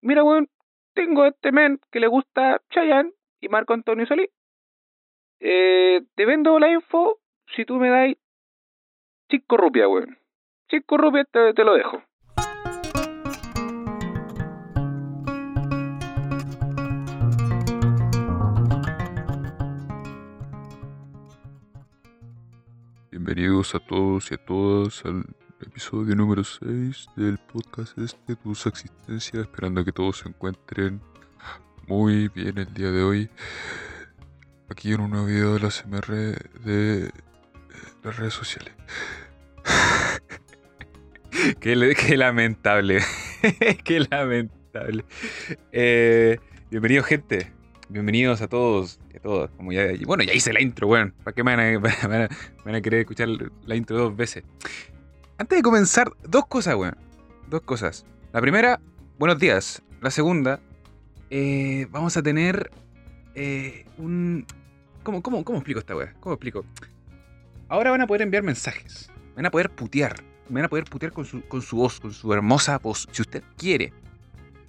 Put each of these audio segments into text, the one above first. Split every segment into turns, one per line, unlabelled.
mira, weón, tengo este men que le gusta Chayanne y Marco Antonio Solís. Eh, te vendo la info si tú me das 5 rupias, weón. 5 rupias te, te lo dejo.
Bienvenidos a todos y a todas al episodio número 6 del podcast este, Tu Existencia, esperando que todos se encuentren muy bien el día de hoy. Aquí en un nuevo video de la CMR de las redes sociales.
qué, le- qué lamentable. qué lamentable. Eh, bienvenidos, gente. Bienvenidos a todos y a todas. Como ya, bueno, ya hice la intro, weón. ¿Para qué me van a- me van a querer escuchar la intro dos veces? Antes de comenzar, dos cosas, weón. Dos cosas. La primera, buenos días. La segunda, eh, vamos a tener eh, un... ¿Cómo, cómo, ¿Cómo explico esta weá? ¿Cómo explico? Ahora van a poder enviar mensajes. Van a poder putear. Van a poder putear con su, con su voz, con su hermosa voz. Si usted quiere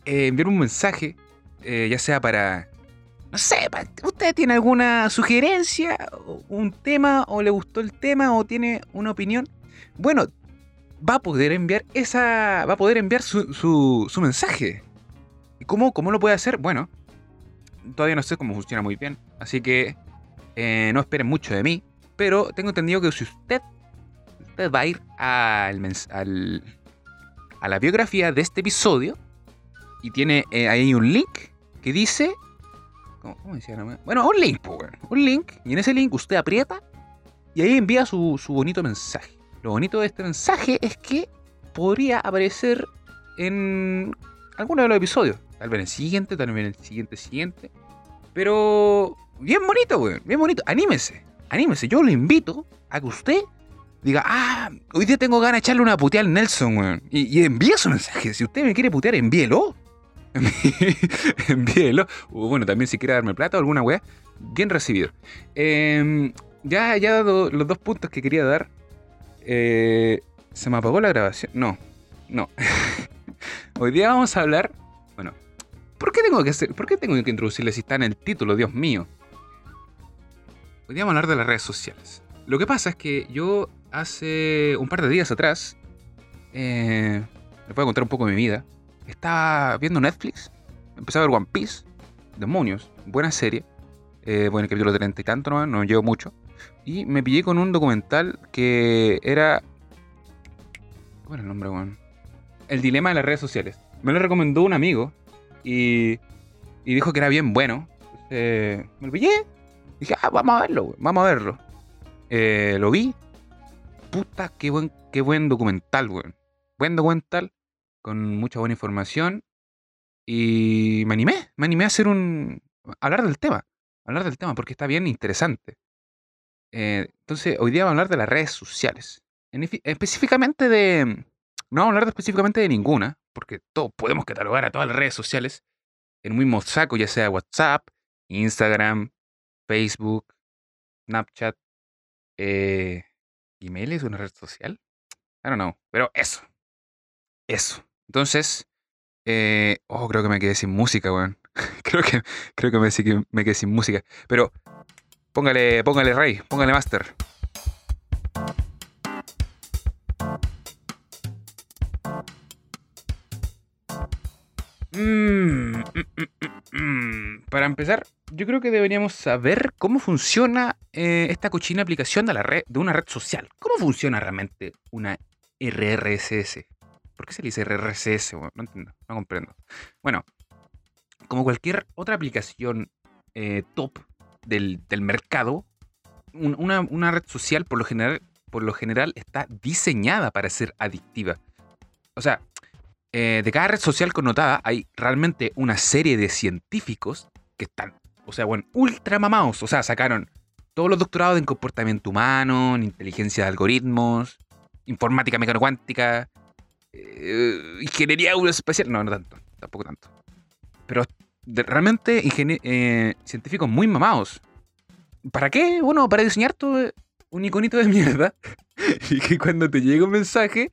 eh, enviar un mensaje, eh, ya sea para. No sé, ¿usted tiene alguna sugerencia, un tema, o le gustó el tema, o tiene una opinión? Bueno, va a poder enviar esa. Va a poder enviar su, su, su mensaje. ¿Y cómo, cómo lo puede hacer? Bueno, todavía no sé cómo funciona muy bien. Así que eh, no esperen mucho de mí. Pero tengo entendido que si usted, va a ir al, al- a la biografía de este episodio y tiene eh, ahí un link que dice. ¿Cómo, cómo decía? Bueno, un link. Un link. Y en ese link usted aprieta y ahí envía su, su bonito mensaje. Lo bonito de este mensaje es que podría aparecer en alguno de los episodios. Tal vez en el siguiente, tal vez en el siguiente, siguiente. Pero bien bonito, weón. Bien bonito. Anímese. Anímese. Yo lo invito a que usted diga, ah, hoy día tengo ganas de echarle una puteada al Nelson, weón. Y, envíe su mensaje. Si usted me quiere putear, envíelo. envíelo. O bueno, también si quiere darme plata o alguna weá, bien recibido. Eh, ya, ya dado los dos puntos que quería dar. Eh, ¿Se me apagó la grabación? No, no. Hoy día vamos a hablar. Bueno, ¿por qué tengo que hacer? ¿Por qué tengo que introducirle si está en el título, Dios mío? Hoy día vamos a hablar de las redes sociales. Lo que pasa es que yo hace un par de días atrás. Eh, les voy a contar un poco de mi vida. Estaba viendo Netflix. Empecé a ver One Piece. Demonios. Buena serie. Eh, bueno, el capítulo treinta y tanto, no, no llevo mucho. Y me pillé con un documental que era. ¿Cuál era el nombre, weón? El dilema de las redes sociales. Me lo recomendó un amigo y, y dijo que era bien bueno. Entonces, me lo pillé. Dije, ah, vamos a verlo, weón, vamos a verlo. Eh, lo vi. Puta, qué buen, qué buen documental, weón. Buen documental, con mucha buena información. Y me animé, me animé a hacer un. hablar del tema. Hablar del tema, porque está bien interesante. Eh, entonces, hoy día vamos a hablar de las redes sociales. Específicamente de. No vamos a hablar específicamente de ninguna, porque todos podemos catalogar a todas las redes sociales en un mismo saco, ya sea WhatsApp, Instagram, Facebook, Snapchat, eh, ¿Email es una red social? I don't know. Pero eso. Eso. Entonces. eh, oh, creo que me quedé sin música, weón. creo que, creo que me, me quedé sin música. Pero. Póngale, póngale Rey, póngale Master. Mm, mm, mm. Para empezar, yo creo que deberíamos saber cómo funciona eh, esta cochina aplicación de, la red, de una red social. ¿Cómo funciona realmente una RRSS? ¿Por qué se le dice RRSS? no entiendo, no comprendo. Bueno, como cualquier otra aplicación eh, top del, del mercado, un- una, una red social por lo, general, por lo general está diseñada para ser adictiva. O sea, eh, de cada red social connotada hay realmente una serie de científicos que están, o sea, bueno, ultra mamados. O sea, sacaron todos los doctorados en comportamiento humano, en inteligencia de algoritmos, informática mecanocuántica, eh, ingeniería aeroespacial. No, no tanto, tampoco tanto. Pero realmente eh, científicos muy mamados. ¿Para qué? Bueno, para diseñar todo un iconito de mierda y que cuando te llegue un mensaje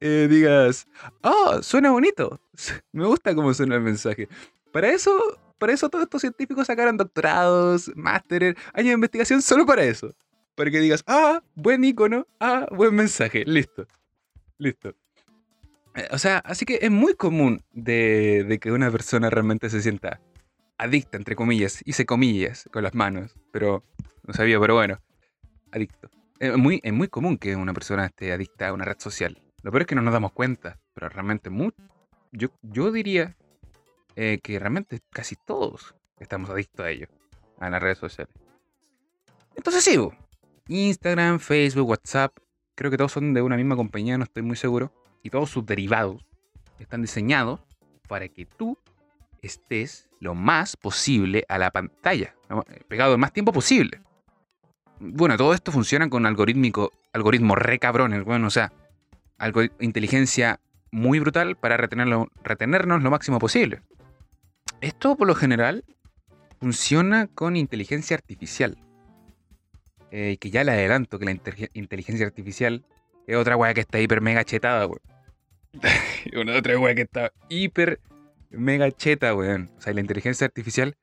eh, digas, oh, suena bonito, me gusta cómo suena el mensaje. Para eso, para eso todos estos científicos sacaron doctorados, másteres, años de investigación solo para eso. Para que digas, ah, buen icono, ah, buen mensaje, listo, listo. Eh, O sea, así que es muy común de, que una persona realmente se sienta adicta, entre comillas, hice comillas con las manos, pero no sabía, pero bueno, adicto. Es muy, es muy común que una persona esté adicta a una red social. Lo peor es que no nos damos cuenta, pero realmente muy, yo, yo diría eh, que realmente casi todos estamos adictos a ello, a las redes sociales. Entonces sí, bo, Instagram, Facebook, WhatsApp, creo que todos son de una misma compañía, no estoy muy seguro, y todos sus derivados están diseñados para que tú estés lo más posible a la pantalla, ¿no? pegado el más tiempo posible. Bueno, todo esto funciona con algorítmico, algoritmos re cabrones, bueno, o sea, algo, inteligencia muy brutal para retenerlo, retenernos lo máximo posible. Esto por lo general funciona con inteligencia artificial. Eh, que ya le adelanto que la inteligencia artificial es otra weá que está hiper mega chetada, weón. Una otra weá que está hiper mega cheta, weón. O sea, la inteligencia artificial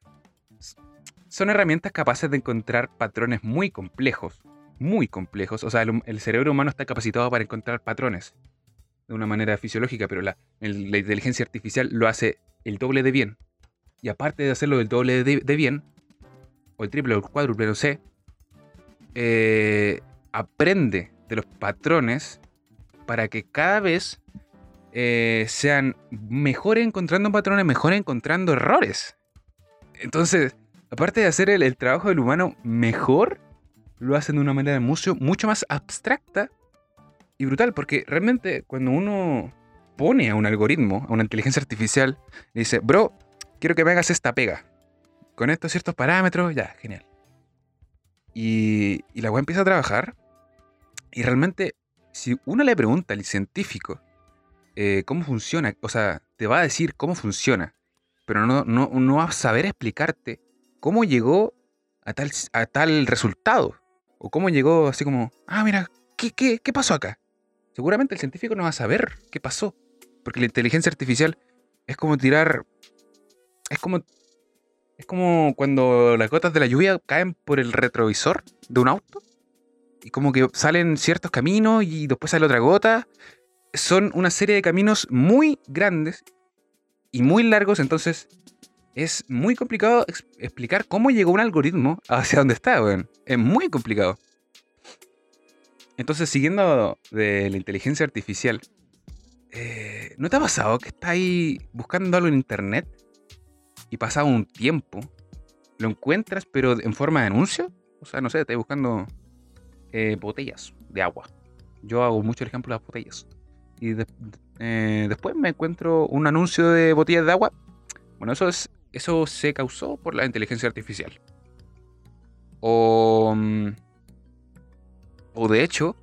son herramientas capaces de encontrar patrones muy complejos. Muy complejos. O sea, el, cerebro humano está capacitado para encontrar patrones de una manera fisiológica, pero la, el- la inteligencia artificial lo hace el doble de bien. Y aparte de hacerlo el doble de, de bien, o el triple o el cuádruple, no sé, eh, aprende de los patrones para que cada vez eh, sean mejores encontrando patrones, mejores encontrando errores. Entonces, aparte de hacer el, el trabajo del humano mejor, lo hacen de una manera mucho, mucho más abstracta y brutal, porque realmente cuando uno pone a un algoritmo, a una inteligencia artificial, le dice, bro, quiero que me hagas esta pega. Con estos ciertos parámetros, ya, genial. Y, y la web empieza a trabajar. Y realmente, si uno le pregunta al científico eh, cómo funciona, o sea, te va a decir cómo funciona, pero no, no, no va a saber explicarte cómo llegó a tal, a tal resultado. O cómo llegó así como, ah, mira, ¿qué, qué, qué pasó acá? Seguramente el científico no va a saber qué pasó. Porque la inteligencia artificial es como tirar. Es como. Es como cuando las gotas de la lluvia caen por el retrovisor de un auto. Y como que salen ciertos caminos y después sale otra gota. Son una serie de caminos muy grandes y muy largos. Entonces es muy complicado ex- explicar cómo llegó un algoritmo hacia donde está, weón. Es muy complicado. Entonces, siguiendo de la inteligencia artificial, eh, ¿no te ha pasado que estás ahí buscando algo en internet y pasado un tiempo, lo encuentras pero en forma de anuncio? O sea, no sé, estás buscando eh, botellas de agua. Yo hago mucho el ejemplo de las botellas. Y eh, después me encuentro un anuncio de botellas de agua. Bueno, eso, es, eso se causó por la inteligencia artificial. O, mm, o de hecho,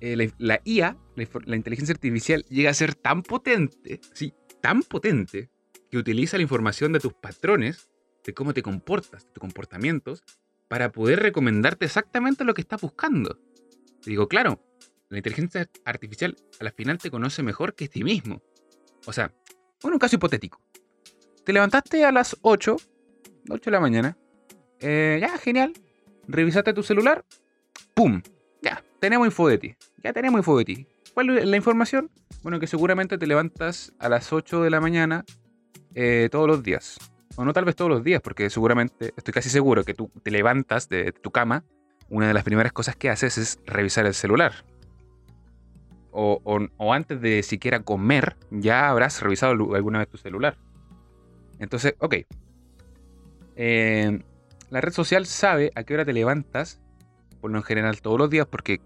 eh, la, la IA, la, la inteligencia artificial, llega a ser tan potente, sí, tan potente, que utiliza la información de tus patrones, de cómo te comportas, de tus comportamientos, para poder recomendarte exactamente lo que estás buscando. Te digo, claro, la inteligencia artificial a la final te conoce mejor que ti mismo. O sea, bueno, un caso hipotético. Te levantaste a las 8, 8 de la mañana. eh, ya, genial. Revisaste tu celular. ¡Pum! Ya, tenemos info de ti. Ya tenemos info de ti. ¿Cuál es la información? Bueno, que seguramente te levantas a las 8 de la mañana eh, todos los días. O no tal vez todos los días, porque seguramente, estoy casi seguro que tú te levantas de tu cama, una de las primeras cosas que haces es revisar el celular. O, o- antes de siquiera comer, ya habrás revisado alguna vez tu celular. Entonces, ok. Eh, la red social sabe a qué hora te levantas, por lo en general todos los días, porque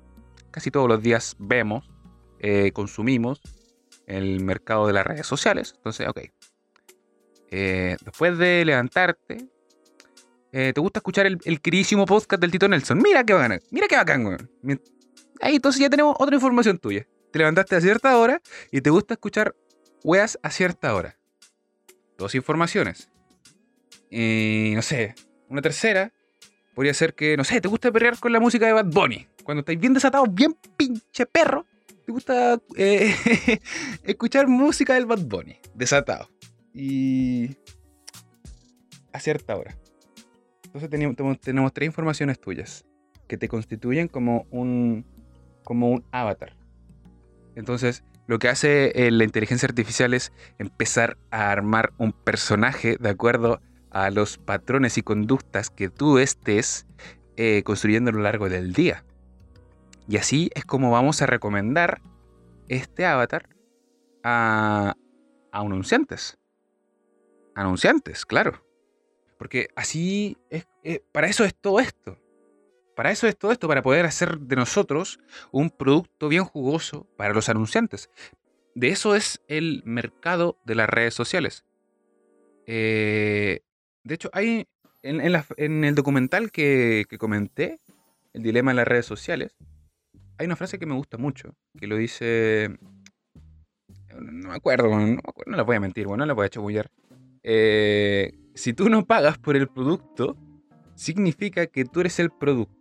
casi todos los días vemos, eh, consumimos el mercado de las redes sociales. Entonces, ok. Eh, después de levantarte, eh, te gusta escuchar el, el queridísimo podcast del Tito Nelson. Mira qué bacán, mira qué bacán, weón. Ahí entonces ya tenemos otra información tuya. Te levantaste a cierta hora y te gusta escuchar weas a cierta hora. Dos informaciones. Y no sé, una tercera. podría ser que, no sé, te gusta perrear con la música de Bad Bunny. Cuando estáis bien desatados, bien pinche perro, te gusta eh, escuchar música del Bad Bunny, desatado. Y a cierta hora. Entonces tenemos, tres informaciones tuyas que te constituyen como un, como un avatar. Entonces, lo que hace eh, la inteligencia artificial es empezar a armar un personaje de acuerdo a los patrones y conductas que tú estés eh, construyendo a lo largo del día. Y así es como vamos a recomendar este avatar a, anunciantes. Anunciantes, claro. Porque así es, eh, para eso es todo esto. Para eso es todo esto, para poder hacer de nosotros un producto bien jugoso para los anunciantes. De eso es el mercado de las redes sociales. Eh, de hecho, hay en, el documental que, comenté, El dilema de las redes sociales, hay una frase que me gusta mucho, que lo dice... No me acuerdo, no, no la voy a mentir, bueno, no la voy a chabullar. Eh, si tú no pagas por el producto, significa que tú eres el producto.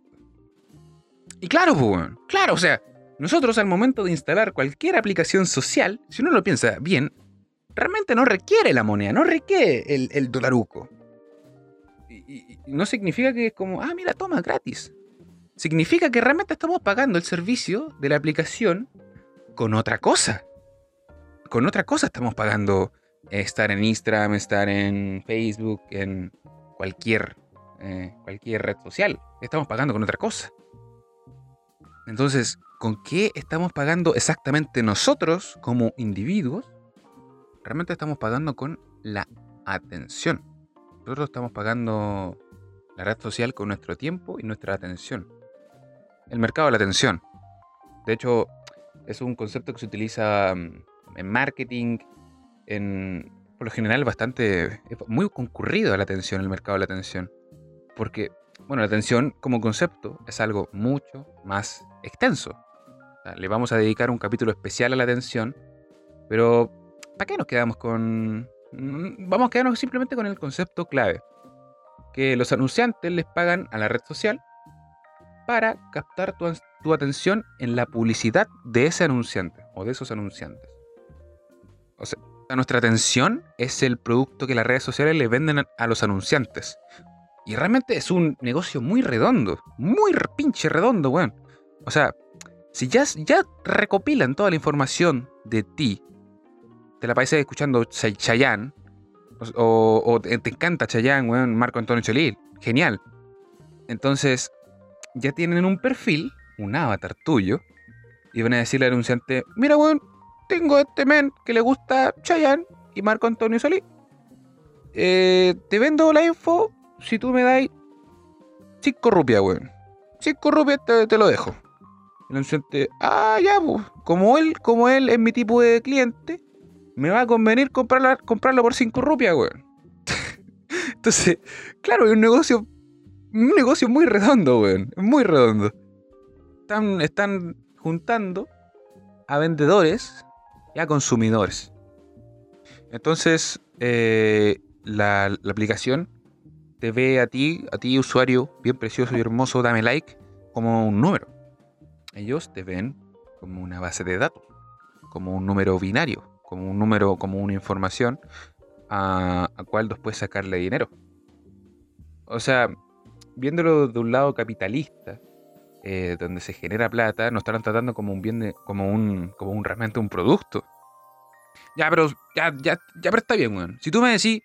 Y claro, pues, claro, o sea, nosotros al momento de instalar cualquier aplicación social, si uno lo piensa bien, realmente no requiere la moneda, no requiere el, el dolaruco. Y, no significa que es como, ah, mira, toma, gratis. Significa que realmente estamos pagando el servicio de la aplicación con otra cosa. Con otra cosa estamos pagando estar en Instagram, estar en Facebook, en cualquier, eh, cualquier red social. Estamos pagando con otra cosa. Entonces, ¿con qué estamos pagando exactamente nosotros como individuos? Realmente estamos pagando con la atención. Nosotros estamos pagando la red social con nuestro tiempo y nuestra atención. El mercado de la atención. De hecho, es un concepto que se utiliza mm, en marketing, en, por lo general bastante, muy concurrido a la atención, el mercado de la atención. Porque, bueno, la atención como concepto es algo mucho más extenso. le vamos a dedicar un capítulo especial a la atención, pero ¿para qué nos quedamos con...? Mm, vamos a quedarnos simplemente con el concepto clave, que los anunciantes les pagan a la red social para captar tu, tu atención en la publicidad de ese anunciante o de esos anunciantes. O sea, nuestra atención es el producto que las redes sociales le venden a los anunciantes. Y realmente es un negocio muy redondo, muy pinche redondo, weón. O sea, si ya, ya recopilan toda la información de ti, te la pareces escuchando Chayanne, o, te, encanta Chayanne, weón, Marco Antonio Cholil, genial. Entonces, ya tienen un perfil, un avatar tuyo, y van a decirle al anunciante, mira, weón, tengo este men que le gusta Chayanne y Marco Antonio Solí. Eh, te vendo la info si tú me das 5 rupias, weón. 5 rupias te, lo dejo. El anunciante, ah, ya, pues. Como él, como él es mi tipo de cliente, me va a convenir comprarla, comprarlo por 5 rupias, weón. Entonces, claro, es un negocio, un negocio muy redondo, weón. Muy redondo. Están, están juntando a vendedores y a consumidores. Entonces, eh, la, la, aplicación te ve a ti, a ti usuario bien precioso y hermoso, dame like, como un número. Ellos te ven como una base de datos, como un número binario, como un número, como una información a, a cual después sacarle dinero. O sea, viéndolo de un lado capitalista, eh, donde se genera plata, nos están tratando como un bien como un, como un realmente un producto. Ya, pero, ya, ya, ya, pero está bien, weón. Si tú me decís,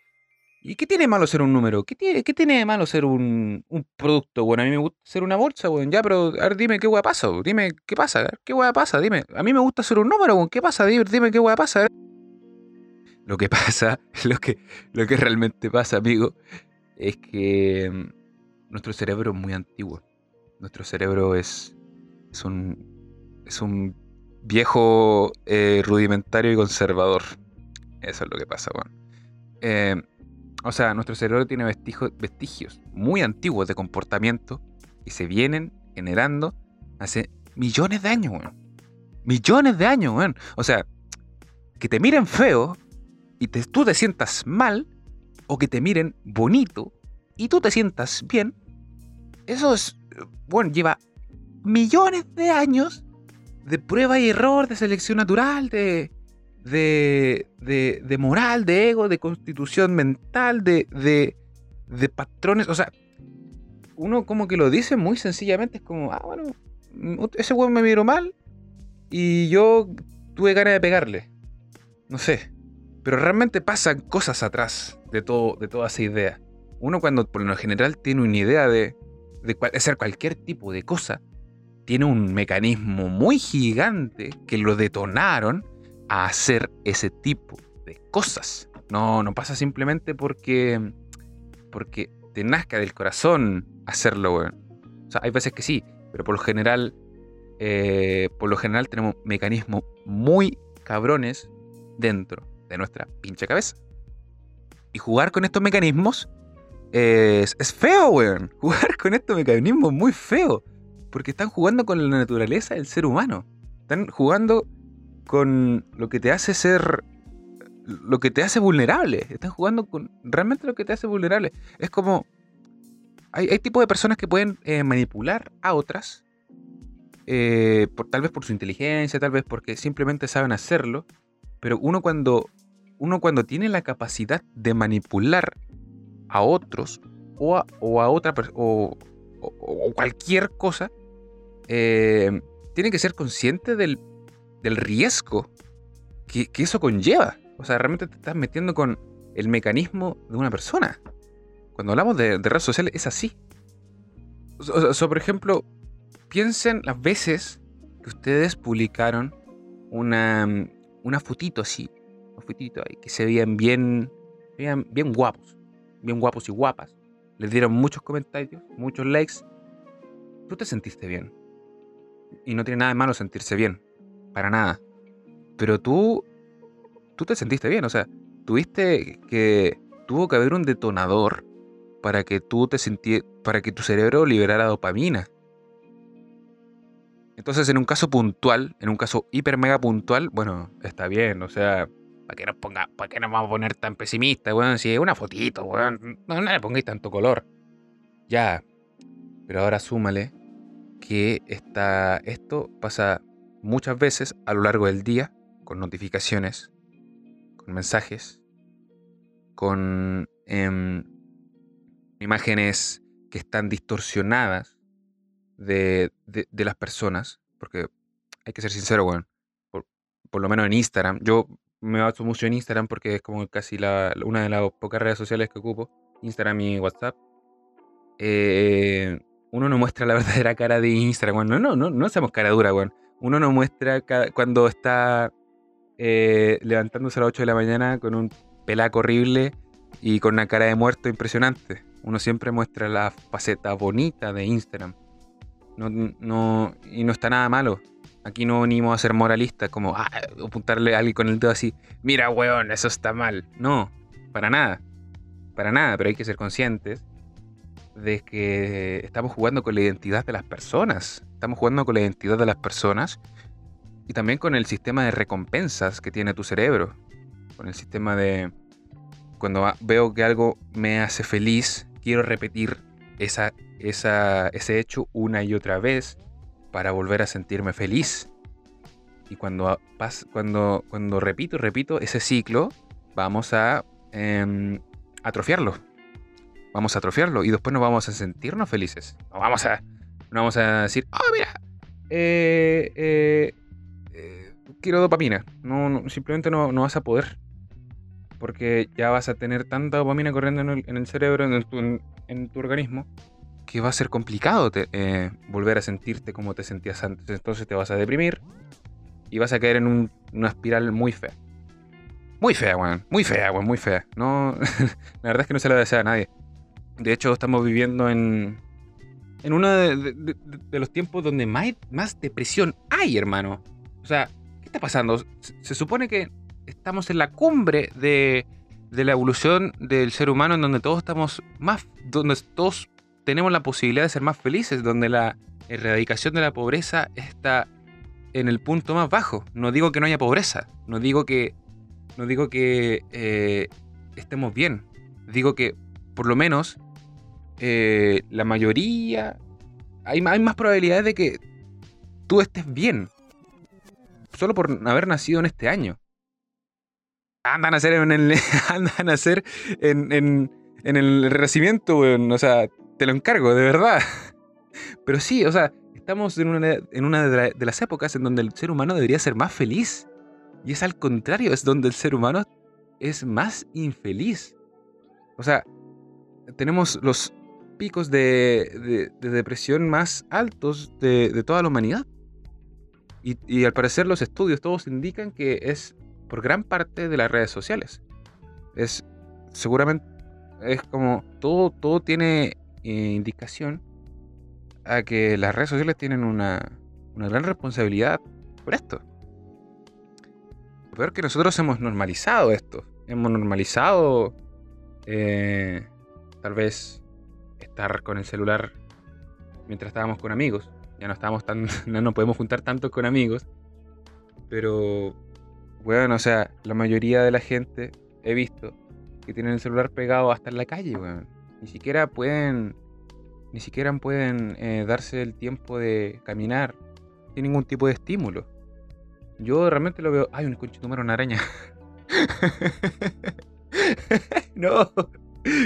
¿y qué tiene malo ser un número? ¿Qué tiene, qué tiene de malo ser un, un producto, bueno? A mí me gusta ser una bolsa, weón. Ya, pero, a ver, dime qué weá pasa, weón. Dime qué pasa, qué weá pasa, dime. A mí me gusta ser un número, weón. ¿Qué pasa? Dime, dime qué weá pasa, Lo que pasa, lo que, lo que realmente pasa, amigo, es que mm, nuestro cerebro es muy antiguo. Nuestro cerebro es, es, un, es un viejo eh, rudimentario y conservador. Eso es lo que pasa, Juan. Eh, o sea, nuestro cerebro tiene vestigios, vestigios muy antiguos de comportamiento y se vienen generando hace millones de años, weón. Millones de años, weón. O sea, que te miren feo y tú te sientas mal, o que te miren bonito y tú te sientas bien, eso es, bueno, lleva millones de años de prueba y error, de selección natural, de, de, de, moral, de ego, de constitución mental, de, de, de patrones. O sea, uno como que lo dice muy sencillamente, es como, ah, bueno, ese weón me miró mal y yo tuve ganas de pegarle. No sé. Pero realmente pasan cosas atrás de, todo, de toda esa idea. Uno cuando por lo general tiene una idea de, de hacer cualquier tipo de cosa, tiene un mecanismo muy gigante que lo detonaron a hacer ese tipo de cosas. No, no pasa simplemente porque, porque te nazca del corazón hacerlo. O sea, hay veces que sí, pero por lo general, eh, por lo general tenemos mecanismos muy cabrones dentro de nuestra pinche cabeza. Y jugar con estos mecanismos es, feo, weón. Jugar con estos mecanismos es muy feo. Porque están jugando con la naturaleza del ser humano. Están jugando con lo que te hace ser. Lo que te hace vulnerable. Están jugando con realmente lo que te hace vulnerable. Es como. Hay, hay tipos de personas que pueden eh, manipular a otras. eh, por, tal vez por su inteligencia, tal vez porque simplemente saben hacerlo. Pero uno cuando. Uno cuando tiene la capacidad de manipular a otros o a, o a otra o, o- cualquier cosa, eh, tiene que ser consciente del, del riesgo que, que eso conlleva. O sea, realmente te estás metiendo con el mecanismo de una persona. Cuando hablamos de, de redes sociales es así. O sea, o sea, por ejemplo, piensen las veces que ustedes publicaron una, una fotito así, una fotito ahí, que se veían bien, veían bien guapos, bien guapos y guapas. Les dieron muchos comentarios, muchos likes. Tú te sentiste bien. Y no tiene nada de malo sentirse bien, para nada. Pero tú, tú te sentiste bien, o sea, tuviste que, tuvo que haber un detonador para que tú te sentí, para que tu cerebro liberara dopamina. Entonces, en un caso puntual, en un caso hiper mega puntual, bueno, está bien, o sea, ¿para qué nos ponga, para qué nos vamos a poner tan pesimistas, weón? Si es una fotito, weón, no, le pongáis tanto color. Ya. Pero ahora súmale que esta, esto pasa muchas veces a lo largo del día, con notificaciones, con mensajes, con em, imágenes que están distorsionadas de, de- de las personas, porque hay que ser sincero, weón. Por, por lo menos en Instagram. Yo me baso mucho en Instagram porque es como casi la, una de las pocas redes sociales que ocupo. Instagram y WhatsApp. Eh, uno no muestra la verdadera cara de Instagram, weón. No, no, no, no seamos cara dura, weón. Uno no muestra cuando está eh, levantándose a las 8 de la mañana con un pelaco horrible y con una cara de muerto impresionante. Uno siempre muestra la faceta bonita de Instagram. No, no, y no está nada malo. Aquí no venimos a ser moralistas, como ah, apuntarle a alguien con el dedo así, mira, weón, eso está mal. No, para nada. Para nada, pero hay que ser conscientes de que estamos jugando con la identidad de las personas. Estamos jugando con la identidad de las personas y también con el sistema de recompensas que tiene tu cerebro. Con el sistema de... Cuando veo que algo me hace feliz, quiero repetir ese hecho una y otra vez para volver a sentirme feliz. Y cuando, a- pas- cuando, cuando repito y repito ese ciclo, vamos a em, atrofiarlo. Vamos a atrofiarlo y después nos vamos a sentirnos felices. No vamos a, no vamos a decir, oh, mira, eh, eh, eh, quiero dopamina. No, no, simplemente no, no vas a poder. Porque ya vas a tener tanta dopamina corriendo en el, en el cerebro, en en- en tu organismo, que va a ser complicado eh, volver a sentirte como te sentías antes. Entonces te vas a deprimir y vas a caer en un- una espiral muy fea. Muy fea, weón. Muy fea, weón. Muy fea. No, la verdad es que no se la desea a nadie. De hecho, estamos viviendo en, en uno de, los tiempos donde más, depresión hay, hermano. O sea, ¿qué está pasando? Se, supone que estamos en la cumbre de, de la evolución del ser humano en donde todos estamos más, donde todos tenemos la posibilidad de ser más felices, donde la erradicación de la pobreza está en el punto más bajo. No digo que no haya pobreza, no digo que, no digo que eh, estemos bien, digo que por lo menos eh, la mayoría, hay, hay más probabilidades de que tú estés bien. Solo por haber nacido en este año. Andan a hacer en el, andan a hacer en, en, el renacimiento, weón. O sea, te lo encargo, de verdad. Pero sí, o sea, estamos en una, de, la- de las épocas en donde el ser humano debería ser más feliz. Y es al contrario, es donde el ser humano es más infeliz. O sea, tenemos los picos de, de- de depresión más altos de, toda la humanidad. Y, y al parecer los estudios todos indican que es por gran parte de las redes sociales. Es seguramente, es como todo, todo tiene indicación a que las redes sociales tienen una, una gran responsabilidad por esto. Lo peor que nosotros hemos normalizado esto. Hemos normalizado eh, tal vez estar con el celular mientras estábamos con amigos. Ya no estábamos tan. No nos podemos juntar tanto con amigos. Pero. Bueno, o sea, la mayoría de la gente he visto que tienen el celular pegado hasta en la calle, weón. Ni siquiera pueden. Ni siquiera pueden eh, darse el tiempo de caminar sin ningún tipo de estímulo. Yo realmente lo veo. Ay, un conchetumaro, una araña. no.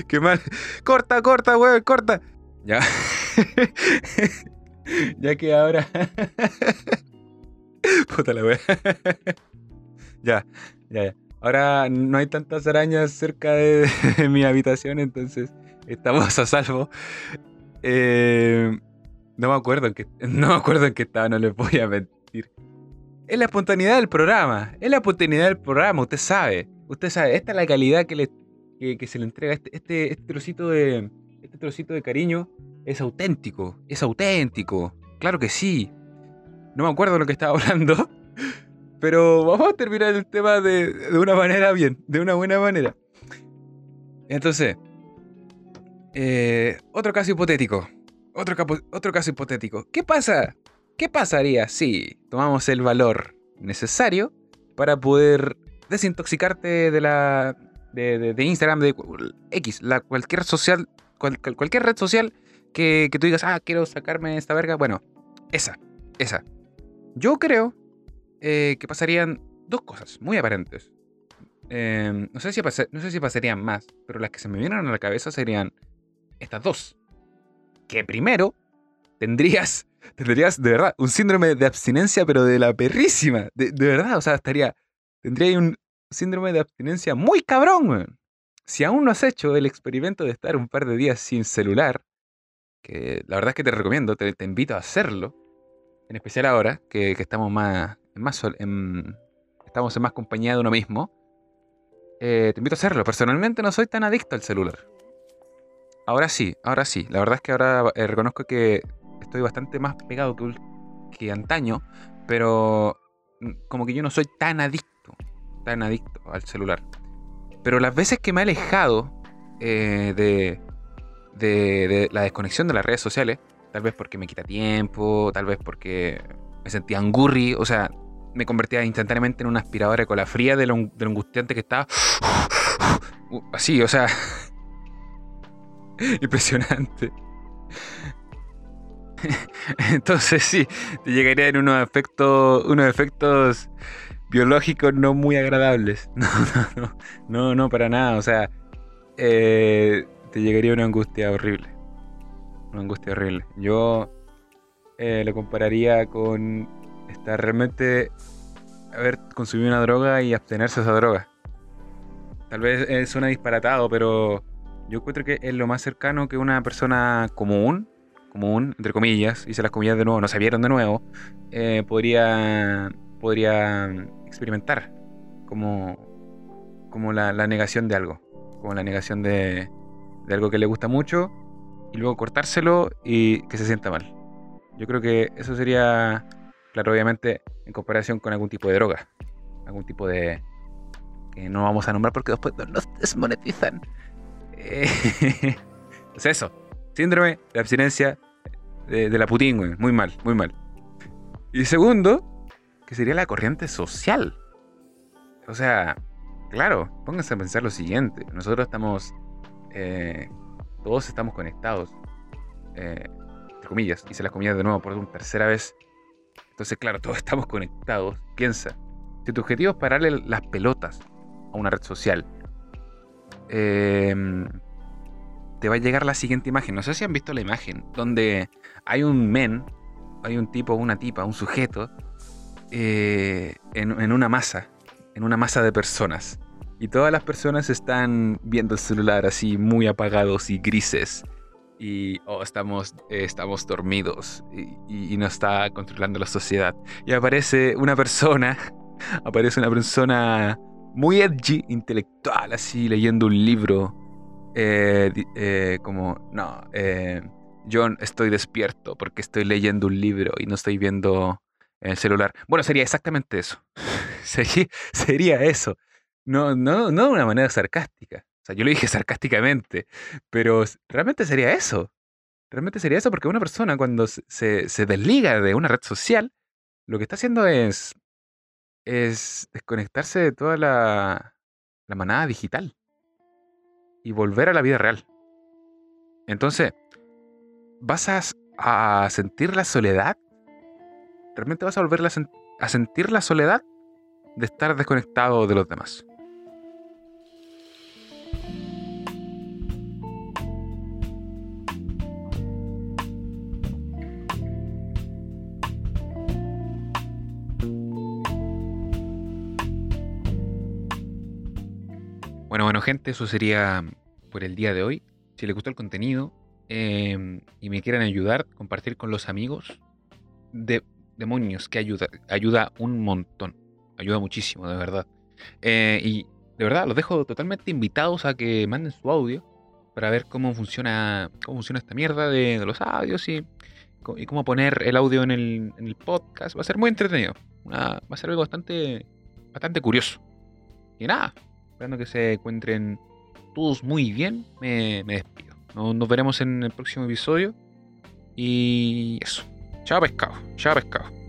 Qué mal. Corta, corta, weón, corta. Ya. ya que ahora. Puta la wea. ya, ya, ya. Ahora no hay tantas arañas cerca de mi habitación, entonces estamos a salvo. Eh, no me acuerdo en qué, no me acuerdo en qué estaba, no les voy a mentir. Es la espontaneidad del programa, es la espontaneidad del programa, usted sabe. Usted sabe, esta es la calidad que, le, que, se le entrega. Este, este, este trocito de, este trocito de cariño es auténtico, es auténtico. Claro que sí. No me acuerdo lo que estaba hablando, pero vamos a terminar el tema de, de una manera bien, de una buena manera. Entonces, eh, otro caso hipotético. Otro, otro caso hipotético. ¿Qué pasa? ¿Qué pasaría si tomamos el valor necesario para poder desintoxicarte de la de, de- de Instagram, de X, la, cualquier social, cual- cual- cualquier red social que, que tú digas, ah, quiero sacarme esta verga? Bueno, esa, esa. Yo creo eh, que pasarían dos cosas muy aparentes. Eh, no, sé si no sé si pasarían más, pero las que se me vienen a la cabeza serían estas dos. Que primero tendrías, tendrías de verdad un síndrome de abstinencia, pero de la perrísima. De, de verdad, o sea, estaría, tendría un síndrome de abstinencia muy cabrón. Si aún no has hecho el experimento de estar un par de días sin celular, que la verdad es que te recomiendo, te, te invito a hacerlo, en especial ahora que, que estamos más, más en- estamos en más compañía de uno mismo, eh, te invito a hacerlo. Personalmente no soy tan adicto al celular. Ahora sí, ahora sí. La verdad es que ahora eh, reconozco que estoy bastante más pegado que, que antaño, pero mm, como que yo no soy tan adicto, tan adicto al celular. Pero las veces que me he alejado eh, de, de, la desconexión de las redes sociales, tal vez porque me quita tiempo, tal vez porque me sentía angurri, o sea, me convertía instantáneamente en una aspiradora de cola fría de angustiante que estaba. Así, o sea. Impresionante. Entonces sí, te llegarían unos efectos, unos efectos biológicos no muy agradables. No, no, no, no, no, para nada. O sea, eh, te llegaría una angustia horrible. Una angustia horrible. Yo eh, lo compararía con estar realmente haber consumido una droga y abstenerse de esa droga. Tal vez suena disparatado, pero yo encuentro que es lo más cercano que una persona común, común, entre comillas, hice las comillas de nuevo, no se vieron de nuevo, eh, podría, podría experimentar como, como la, la negación de algo, como la negación de, de algo que le gusta mucho y luego cortárselo y que se sienta mal. Yo creo que eso sería, claro, obviamente en comparación con algún tipo de droga, algún tipo de... que no vamos a nombrar porque después nos desmonetizan. Es eso. Síndrome de abstinencia de, la Putin, güey. Muy mal, muy mal. Y segundo, que sería la corriente social. O sea, claro, pónganse a pensar lo siguiente. Nosotros estamos eh, todos estamos conectados. eh, entre comillas, hice las comillas de nuevo por una tercera vez. Entonces, claro, todos estamos conectados. Piensa, si tu objetivo es pararle las pelotas a una red social, em, te va a llegar la siguiente imagen. No sé si han visto la imagen, donde hay un men, hay un tipo, una tipa, un sujeto, eh, en, en una masa, en una masa de personas. Y todas las personas están viendo el celular así muy apagados y grises. Y oh, estamos, eh, estamos dormidos y, y, y nos está controlando la sociedad. Y aparece una persona, aparece una persona muy edgy, intelectual, así leyendo un libro. eh, eh, como, no, eh, yo estoy despierto porque estoy leyendo un libro y no estoy viendo el celular. Bueno, sería exactamente eso. sería, sería eso. No, no, no de una manera sarcástica. O sea, yo lo dije sarcásticamente, pero realmente sería eso. Realmente sería eso porque una persona cuando se, se- se desliga de una red social, lo que está haciendo es, es desconectarse de toda la, la manada digital y volver a la vida real. Entonces, vas a, sentir la soledad. Realmente vas a volver a sentir la soledad de estar desconectado de los demás. Bueno, bueno, gente, eso sería por el día de hoy. Si les gustó el contenido eh, y me quieren ayudar, compartir con los amigos, de, demonios, que ayuda, ayuda un montón. Ayuda muchísimo, de verdad. Eh, y de verdad, los dejo totalmente invitados a que manden su audio para ver cómo funciona, cómo funciona esta mierda de, los audios y, y cómo poner el audio en el, podcast. Va a ser muy entretenido. Va a ser algo bastante, bastante curioso. Y nada, esperando que se encuentren todos muy bien, me, me despido. Nos, nos veremos en el próximo episodio. Y eso. Chao pescado, chao pescado.